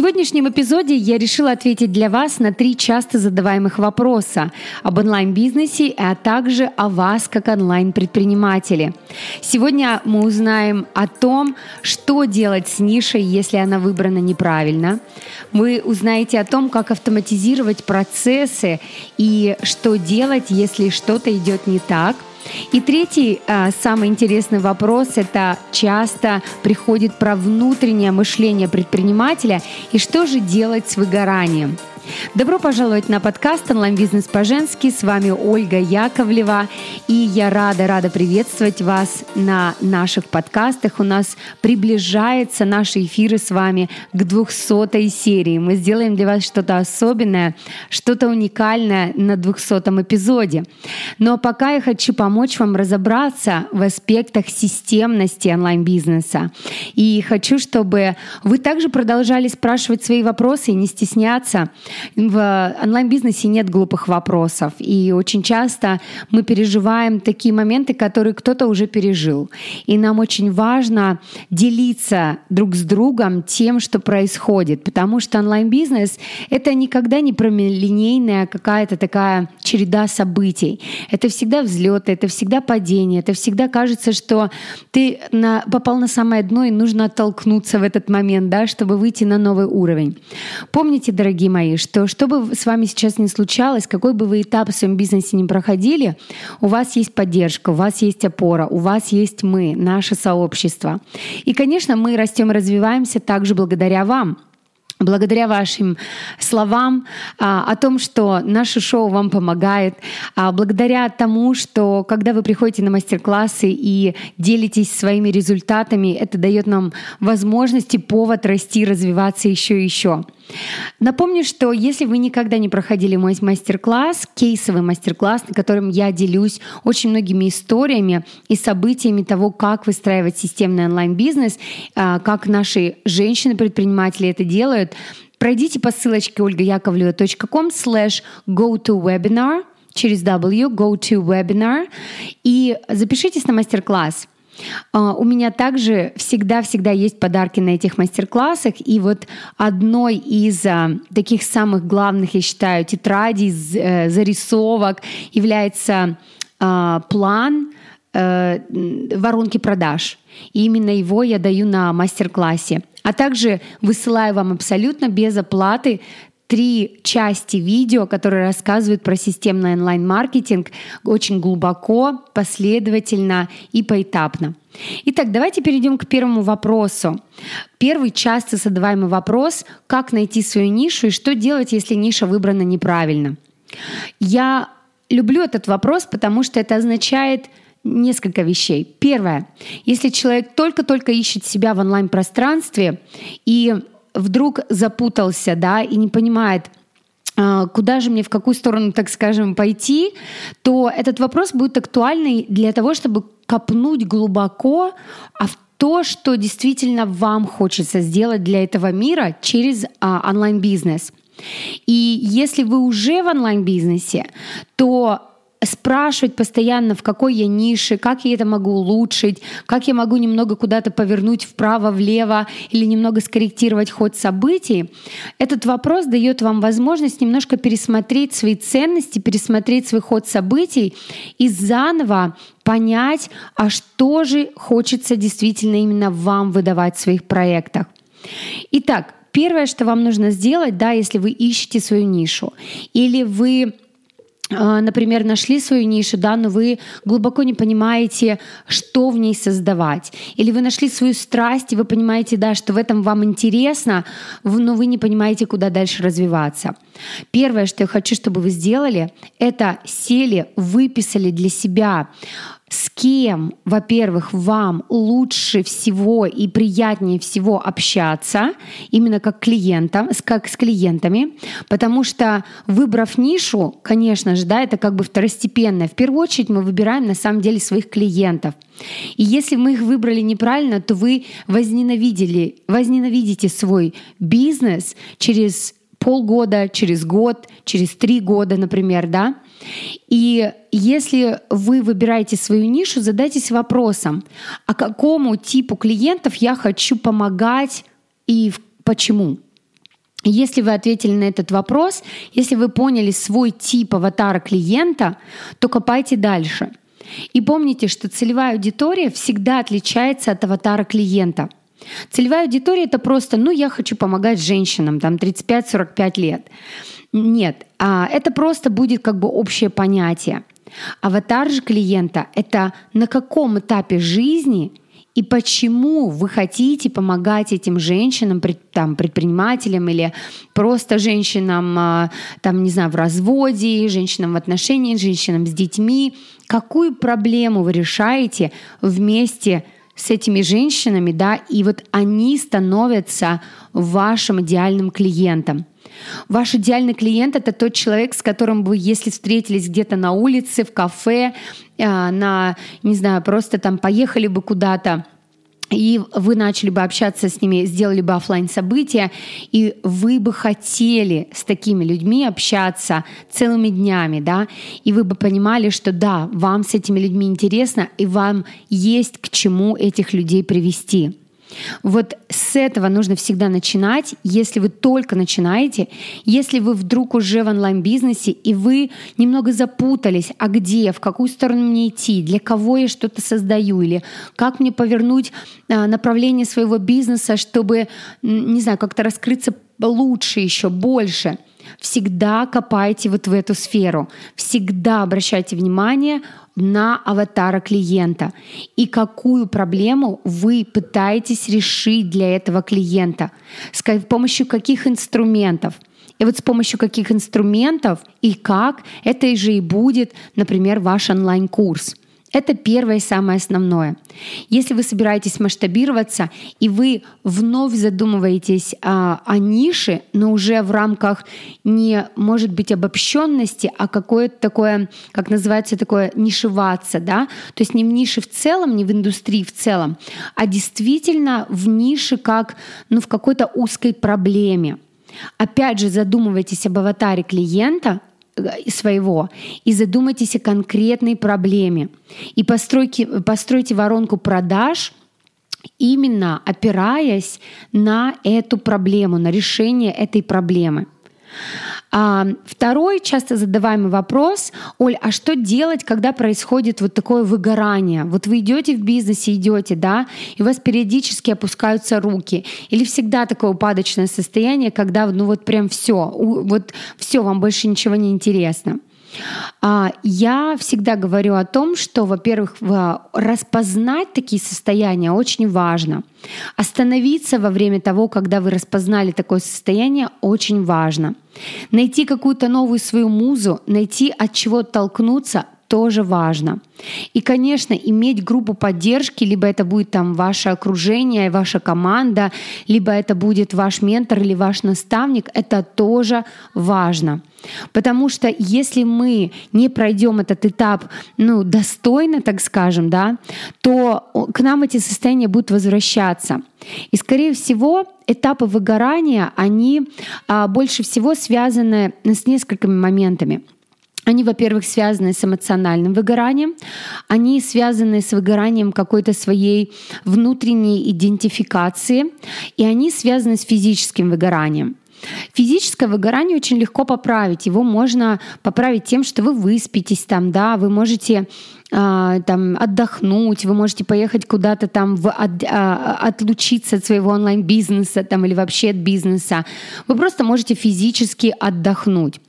сегодняшнем эпизоде я решила ответить для вас на три часто задаваемых вопроса об онлайн-бизнесе, а также о вас как онлайн-предпринимателе. Сегодня мы узнаем о том, что делать с нишей, если она выбрана неправильно. Вы узнаете о том, как автоматизировать процессы и что делать, если что-то идет не так – и третий, а, самый интересный вопрос, это часто приходит про внутреннее мышление предпринимателя и что же делать с выгоранием. Добро пожаловать на подкаст «Онлайн-бизнес по-женски». С вами Ольга Яковлева. И я рада-рада приветствовать вас на наших подкастах. У нас приближаются наши эфиры с вами к 200 серии. Мы сделаем для вас что-то особенное, что-то уникальное на 200 эпизоде. Но пока я хочу помочь вам разобраться в аспектах системности онлайн-бизнеса. И хочу, чтобы вы также продолжали спрашивать свои вопросы и не стесняться. В онлайн-бизнесе нет глупых вопросов. И очень часто мы переживаем такие моменты, которые кто-то уже пережил. И нам очень важно делиться друг с другом тем, что происходит. Потому что онлайн-бизнес — это никогда не прямолинейная какая-то такая череда событий. Это всегда взлеты, это всегда падение, это всегда кажется, что ты на, попал на самое дно и нужно оттолкнуться в этот момент, да, чтобы выйти на новый уровень. Помните, дорогие мои, что что бы с вами сейчас ни случалось, какой бы вы этап в своем бизнесе не проходили, у вас есть поддержка, у вас есть опора, у вас есть мы, наше сообщество. И, конечно, мы растем и развиваемся также благодаря вам — благодаря вашим словам а, о том, что наше шоу вам помогает, а, благодаря тому, что когда вы приходите на мастер-классы и делитесь своими результатами, это дает нам возможности, повод расти, развиваться еще и еще. Напомню, что если вы никогда не проходили мой мастер-класс, кейсовый мастер-класс, на котором я делюсь очень многими историями и событиями того, как выстраивать системный онлайн-бизнес, а, как наши женщины-предприниматели это делают, пройдите по ссылочке olgayakovleva.com slash go to webinar через W, go to webinar, и запишитесь на мастер-класс. А, у меня также всегда-всегда есть подарки на этих мастер-классах. И вот одной из а, таких самых главных, я считаю, тетрадей, э, зарисовок является а, план э, воронки продаж. И именно его я даю на мастер-классе. А также высылаю вам абсолютно без оплаты три части видео, которые рассказывают про системный онлайн-маркетинг очень глубоко, последовательно и поэтапно. Итак, давайте перейдем к первому вопросу. Первый часто задаваемый вопрос – как найти свою нишу и что делать, если ниша выбрана неправильно? Я люблю этот вопрос, потому что это означает несколько вещей. Первое. Если человек только-только ищет себя в онлайн-пространстве и вдруг запутался, да, и не понимает, а, куда же мне, в какую сторону, так скажем, пойти, то этот вопрос будет актуальный для того, чтобы копнуть глубоко, а в то, что действительно вам хочется сделать для этого мира через а, онлайн-бизнес. И если вы уже в онлайн-бизнесе, то спрашивать постоянно, в какой я нише, как я это могу улучшить, как я могу немного куда-то повернуть вправо-влево или немного скорректировать ход событий, этот вопрос дает вам возможность немножко пересмотреть свои ценности, пересмотреть свой ход событий и заново понять, а что же хочется действительно именно вам выдавать в своих проектах. Итак, первое, что вам нужно сделать, да, если вы ищете свою нишу, или вы например, нашли свою нишу, да, но вы глубоко не понимаете, что в ней создавать. Или вы нашли свою страсть, и вы понимаете, да, что в этом вам интересно, но вы не понимаете, куда дальше развиваться. Первое, что я хочу, чтобы вы сделали, это сели, выписали для себя с кем, во-первых, вам лучше всего и приятнее всего общаться, именно как клиентам, как с клиентами, потому что выбрав нишу, конечно же, да, это как бы второстепенное. В первую очередь мы выбираем на самом деле своих клиентов. И если мы их выбрали неправильно, то вы возненавидели, возненавидите свой бизнес через полгода, через год, через три года, например, да. И если вы выбираете свою нишу, задайтесь вопросом, а какому типу клиентов я хочу помогать и почему. Если вы ответили на этот вопрос, если вы поняли свой тип аватара клиента, то копайте дальше. И помните, что целевая аудитория всегда отличается от аватара клиента. Целевая аудитория это просто, ну, я хочу помогать женщинам, там 35-45 лет. Нет, а это просто будет как бы общее понятие. Аватар же клиента — это на каком этапе жизни и почему вы хотите помогать этим женщинам, там, предпринимателям или просто женщинам, а, там, не знаю, в разводе, женщинам в отношениях, женщинам с детьми. Какую проблему вы решаете вместе с этими женщинами, да, и вот они становятся вашим идеальным клиентом. Ваш идеальный клиент это тот человек, с которым вы, если встретились где-то на улице, в кафе, а, на, не знаю, просто там поехали бы куда-то, и вы начали бы общаться с ними, сделали бы офлайн события, и вы бы хотели с такими людьми общаться целыми днями, да, и вы бы понимали, что да, вам с этими людьми интересно, и вам есть к чему этих людей привести. Вот с этого нужно всегда начинать, если вы только начинаете, если вы вдруг уже в онлайн-бизнесе и вы немного запутались, а где, в какую сторону мне идти, для кого я что-то создаю, или как мне повернуть а, направление своего бизнеса, чтобы, не знаю, как-то раскрыться лучше еще, больше — Всегда копайте вот в эту сферу. Всегда обращайте внимание на аватара клиента и какую проблему вы пытаетесь решить для этого клиента, с помощью каких инструментов. И вот с помощью каких инструментов и как, это же и будет, например, ваш онлайн-курс. Это первое и самое основное. Если вы собираетесь масштабироваться и вы вновь задумываетесь а, о нише, но уже в рамках не, может быть, обобщенности, а какое-то такое, как называется, такое нишеваться, да, то есть не в нише в целом, не в индустрии в целом, а действительно в нише как, ну, в какой-то узкой проблеме. Опять же, задумывайтесь об аватаре клиента, своего и задумайтесь о конкретной проблеме. И постройте, постройте воронку продаж именно опираясь на эту проблему, на решение этой проблемы. А, второй часто задаваемый вопрос, Оль, а что делать, когда происходит вот такое выгорание? Вот вы идете в бизнесе, идете, да, и у вас периодически опускаются руки, или всегда такое упадочное состояние, когда ну вот прям все, вот все, вам больше ничего не интересно. А, я всегда говорю о том, что, во-первых, распознать такие состояния очень важно. Остановиться во время того, когда вы распознали такое состояние, очень важно. Найти какую-то новую свою музу, найти от чего толкнуться, тоже важно. И, конечно, иметь группу поддержки, либо это будет там ваше окружение, ваша команда, либо это будет ваш ментор или ваш наставник, это тоже важно. Потому что если мы не пройдем этот этап ну, достойно, так скажем, да, то к нам эти состояния будут возвращаться. И, скорее всего, этапы выгорания, они а, больше всего связаны с несколькими моментами. Они, во-первых, связаны с эмоциональным выгоранием, они связаны с выгоранием какой-то своей внутренней идентификации, и они связаны с физическим выгоранием. Физическое выгорание очень легко поправить. Его можно поправить тем, что вы выспитесь там, да, вы можете а, там отдохнуть, вы можете поехать куда-то там в, от, а, отлучиться от своего онлайн-бизнеса там или вообще от бизнеса. Вы просто можете физически отдохнуть.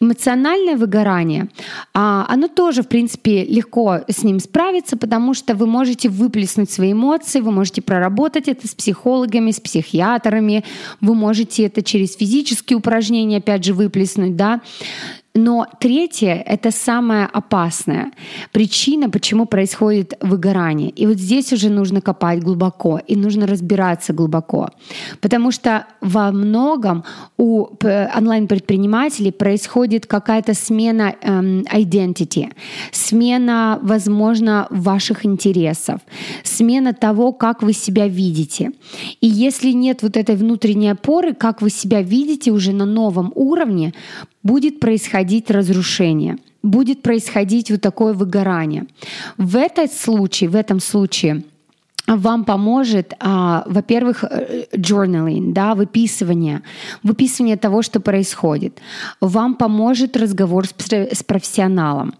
Эмоциональное выгорание, а, оно тоже, в принципе, легко с ним справиться, потому что вы можете выплеснуть свои эмоции, вы можете проработать это с психологами, с психиатрами, вы можете это через физические упражнения, опять же, выплеснуть, да. Но третье — это самая опасная причина, почему происходит выгорание. И вот здесь уже нужно копать глубоко, и нужно разбираться глубоко. Потому что во многом у онлайн-предпринимателей происходит какая-то смена эм, identity, смена, возможно, ваших интересов, смена того, как вы себя видите. И если нет вот этой внутренней опоры, как вы себя видите уже на новом уровне, будет происходить разрушение, будет происходить вот такое выгорание. В этом случае, в этом случае вам поможет, а, во-первых, э, journaling, да, выписывание, выписывание того, что происходит. Вам поможет разговор с, профессионалом,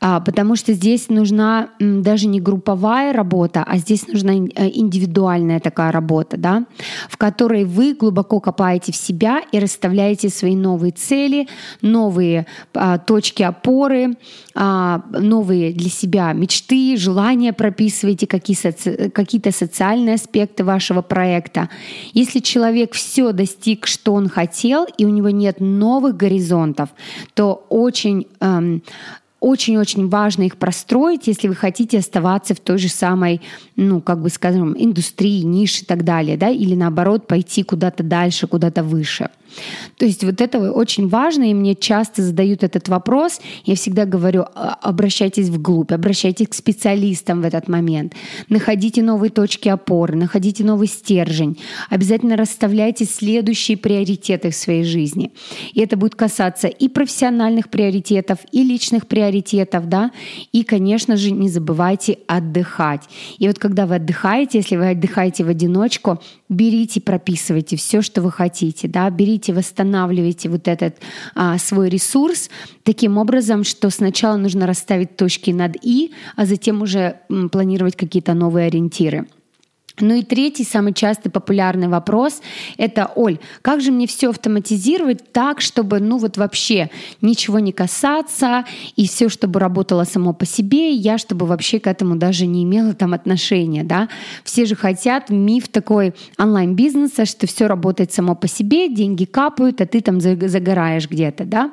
а, потому что здесь нужна даже не групповая работа, а здесь нужна э, индивидуальная такая работа, да, в которой вы глубоко копаете в себя и расставляете свои новые цели, новые а, точки опоры, новые для себя мечты, желания прописываете, какие, соци какие-то социальные аспекты вашего проекта. Если человек все достиг, что он хотел, и у него нет новых горизонтов, то очень эм, очень-очень важно их простроить, если вы хотите оставаться в той же самой, ну, как бы скажем, индустрии, нише и так далее, да, или наоборот пойти куда-то дальше, куда-то выше. То есть вот это очень важно, и мне часто задают этот вопрос. Я всегда говорю, «А, обращайтесь вглубь, обращайтесь к специалистам в этот момент. Находите новые точки опоры, находите новый стержень. Обязательно расставляйте следующие приоритеты в своей жизни. И это будет касаться и профессиональных приоритетов, и личных приоритетов, да. И, конечно же, не забывайте отдыхать. И вот когда вы отдыхаете, если вы отдыхаете в одиночку, берите, прописывайте все, что вы хотите, да, берите, восстанавливайте вот этот а, свой ресурс таким образом, что сначала нужно расставить точки над «и», а затем уже м, планировать какие-то новые ориентиры. Ну и третий, самый частый популярный вопрос — это, Оль, как же мне все автоматизировать так, чтобы, ну вот вообще ничего не касаться, и все, чтобы работало само по себе, и я, чтобы вообще к этому даже не имела там отношения, да? Все же хотят миф такой онлайн-бизнеса, что все работает само по себе, деньги капают, а ты там загораешь где-то, да?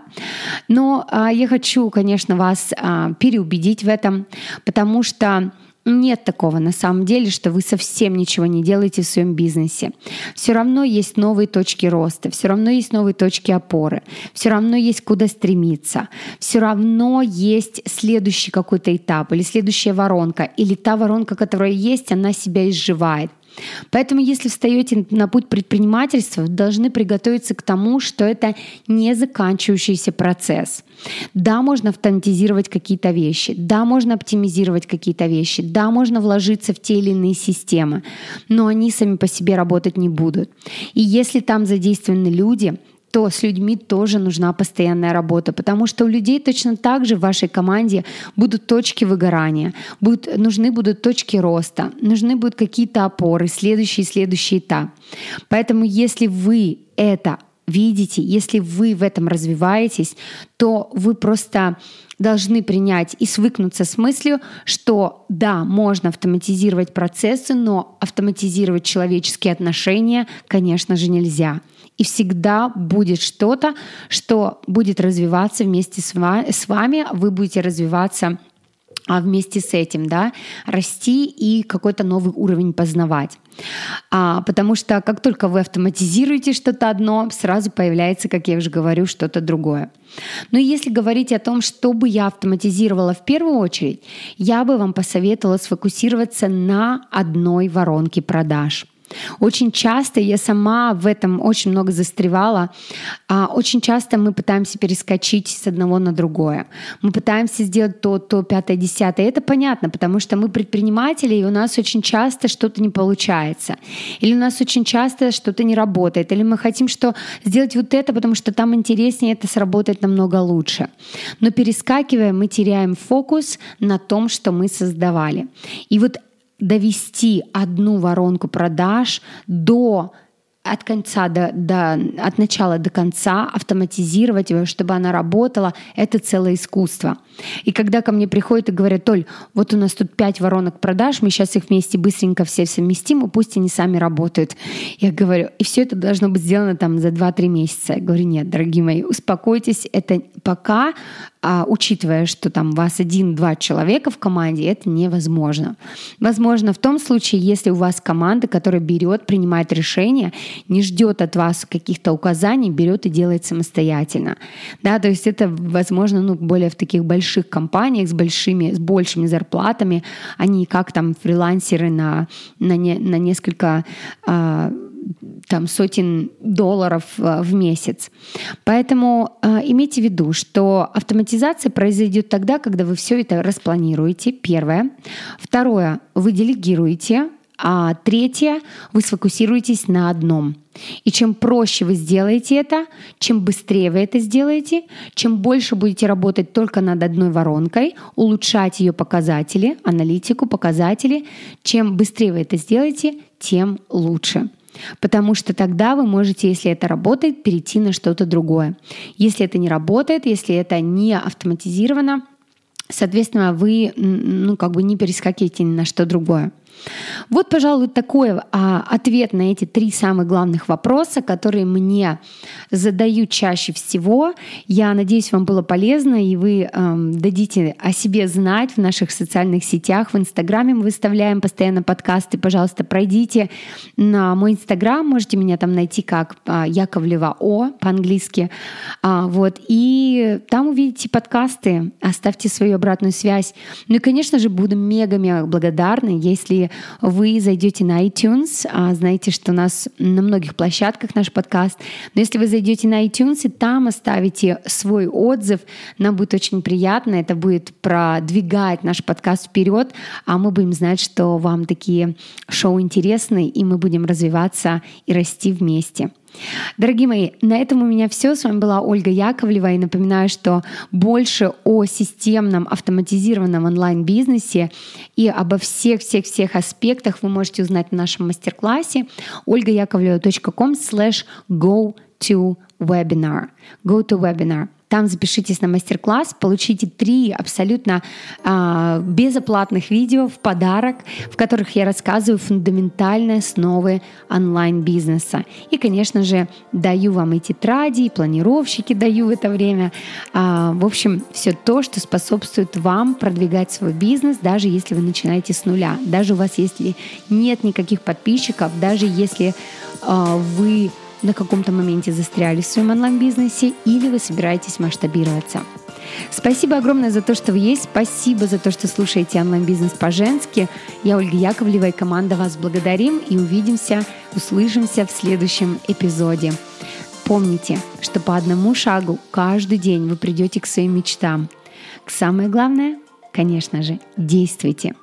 Но а, я хочу, конечно, вас а, переубедить в этом, потому что нет такого на самом деле, что вы совсем ничего не делаете в своем бизнесе. Все равно есть новые точки роста, все равно есть новые точки опоры, все равно есть куда стремиться, все равно есть следующий какой-то этап или следующая воронка, или та воронка, которая есть, она себя изживает. Поэтому, если встаете на путь предпринимательства, должны приготовиться к тому, что это не заканчивающийся процесс. Да, можно автоматизировать какие-то вещи, да, можно оптимизировать какие-то вещи, да, можно вложиться в те или иные системы, но они сами по себе работать не будут. И если там задействованы люди, то с людьми тоже нужна постоянная работа, потому что у людей точно так же в вашей команде будут точки выгорания, будут, нужны будут точки роста, нужны будут какие-то опоры, следующий следующий этап. Поэтому если вы это видите, если вы в этом развиваетесь, то вы просто должны принять и свыкнуться с мыслью, что да, можно автоматизировать процессы, но автоматизировать человеческие отношения, конечно же, нельзя. И всегда будет что-то, что будет развиваться вместе с вами, вы будете развиваться а вместе с этим, да, расти и какой-то новый уровень познавать. А, потому что как только вы автоматизируете что-то одно, сразу появляется, как я уже говорю, что-то другое. Но если говорить о том, что бы я автоматизировала в первую очередь, я бы вам посоветовала сфокусироваться на одной воронке продаж – очень часто я сама в этом очень много застревала. А очень часто мы пытаемся перескочить с одного на другое. Мы пытаемся сделать то, то, пятое, десятое. Это понятно, потому что мы предприниматели, и у нас очень часто что-то не получается. Или у нас очень часто что-то не работает. Или мы хотим что сделать вот это, потому что там интереснее, это сработает намного лучше. Но перескакивая, мы теряем фокус на том, что мы создавали. И вот довести одну воронку продаж до от конца до, до, от начала до конца, автоматизировать ее, чтобы она работала, это целое искусство. И когда ко мне приходят и говорят, Толь, вот у нас тут пять воронок продаж, мы сейчас их вместе быстренько все совместим, и пусть они сами работают. Я говорю, и все это должно быть сделано там за 2-3 месяца. Я говорю, нет, дорогие мои, успокойтесь, это пока а, учитывая, что там вас один-два человека в команде, это невозможно. Возможно в том случае, если у вас команда, которая берет, принимает решения, не ждет от вас каких-то указаний, берет и делает самостоятельно. Да, то есть это возможно ну, более в таких больших компаниях с большими, с большими зарплатами, а не как там фрилансеры на, на, не, на несколько а, там сотен долларов э, в месяц. Поэтому э, имейте в виду, что автоматизация произойдет тогда, когда вы все это распланируете. Первое. Второе. Вы делегируете А третье, вы сфокусируетесь на одном. И чем проще вы сделаете это, чем быстрее вы это сделаете, чем больше будете работать только над одной воронкой, улучшать ее показатели, аналитику, показатели, чем быстрее вы это сделаете, тем лучше. Потому что тогда вы можете, если это работает, перейти на что-то другое. Если это не работает, если это не автоматизировано, соответственно, вы ну, как бы не перескакиваете ни на что другое. Вот, пожалуй, такой а, ответ на эти три самых главных вопроса, которые мне задают чаще всего. Я надеюсь, вам было полезно, и вы эм, дадите о себе знать в наших социальных сетях. В Инстаграме мы выставляем постоянно подкасты. Пожалуйста, пройдите на мой Инстаграм, можете меня там найти как а, Яковлева О по-английски. А, вот, и там увидите подкасты, оставьте свою обратную связь. Ну и, конечно же, буду мега-мега благодарна, если вы зайдете на iTunes, а, знаете, что у нас на многих площадках наш подкаст, но если вы зайдете на iTunes и там оставите свой отзыв, нам будет очень приятно, это будет продвигать наш подкаст вперед, а мы будем знать, что вам такие шоу интересны, и мы будем развиваться и расти вместе. Дорогие мои, на этом у меня все. С вами была Ольга Яковлева. И напоминаю, что больше о системном автоматизированном онлайн-бизнесе и обо всех-всех-всех аспектах вы можете узнать на нашем мастер-классе olgayakovleva.com slash go to webinar. Go to webinar. Там запишитесь на мастер-класс, получите три абсолютно э, безоплатных видео в подарок, в которых я рассказываю фундаментальные основы онлайн-бизнеса. И, конечно же, даю вам и тетради, и планировщики даю в это время. Э, в общем, все то, что способствует вам продвигать свой бизнес, даже если вы начинаете с нуля, даже у вас если нет никаких подписчиков, даже если э, вы на каком-то моменте застряли в своем онлайн-бизнесе или вы собираетесь масштабироваться. Спасибо огромное за то, что вы есть. Спасибо за то, что слушаете онлайн-бизнес по-женски. Я Ольга Яковлева и команда вас благодарим и увидимся, услышимся в следующем эпизоде. Помните, что по одному шагу каждый день вы придете к своим мечтам. Самое главное, конечно же, действуйте.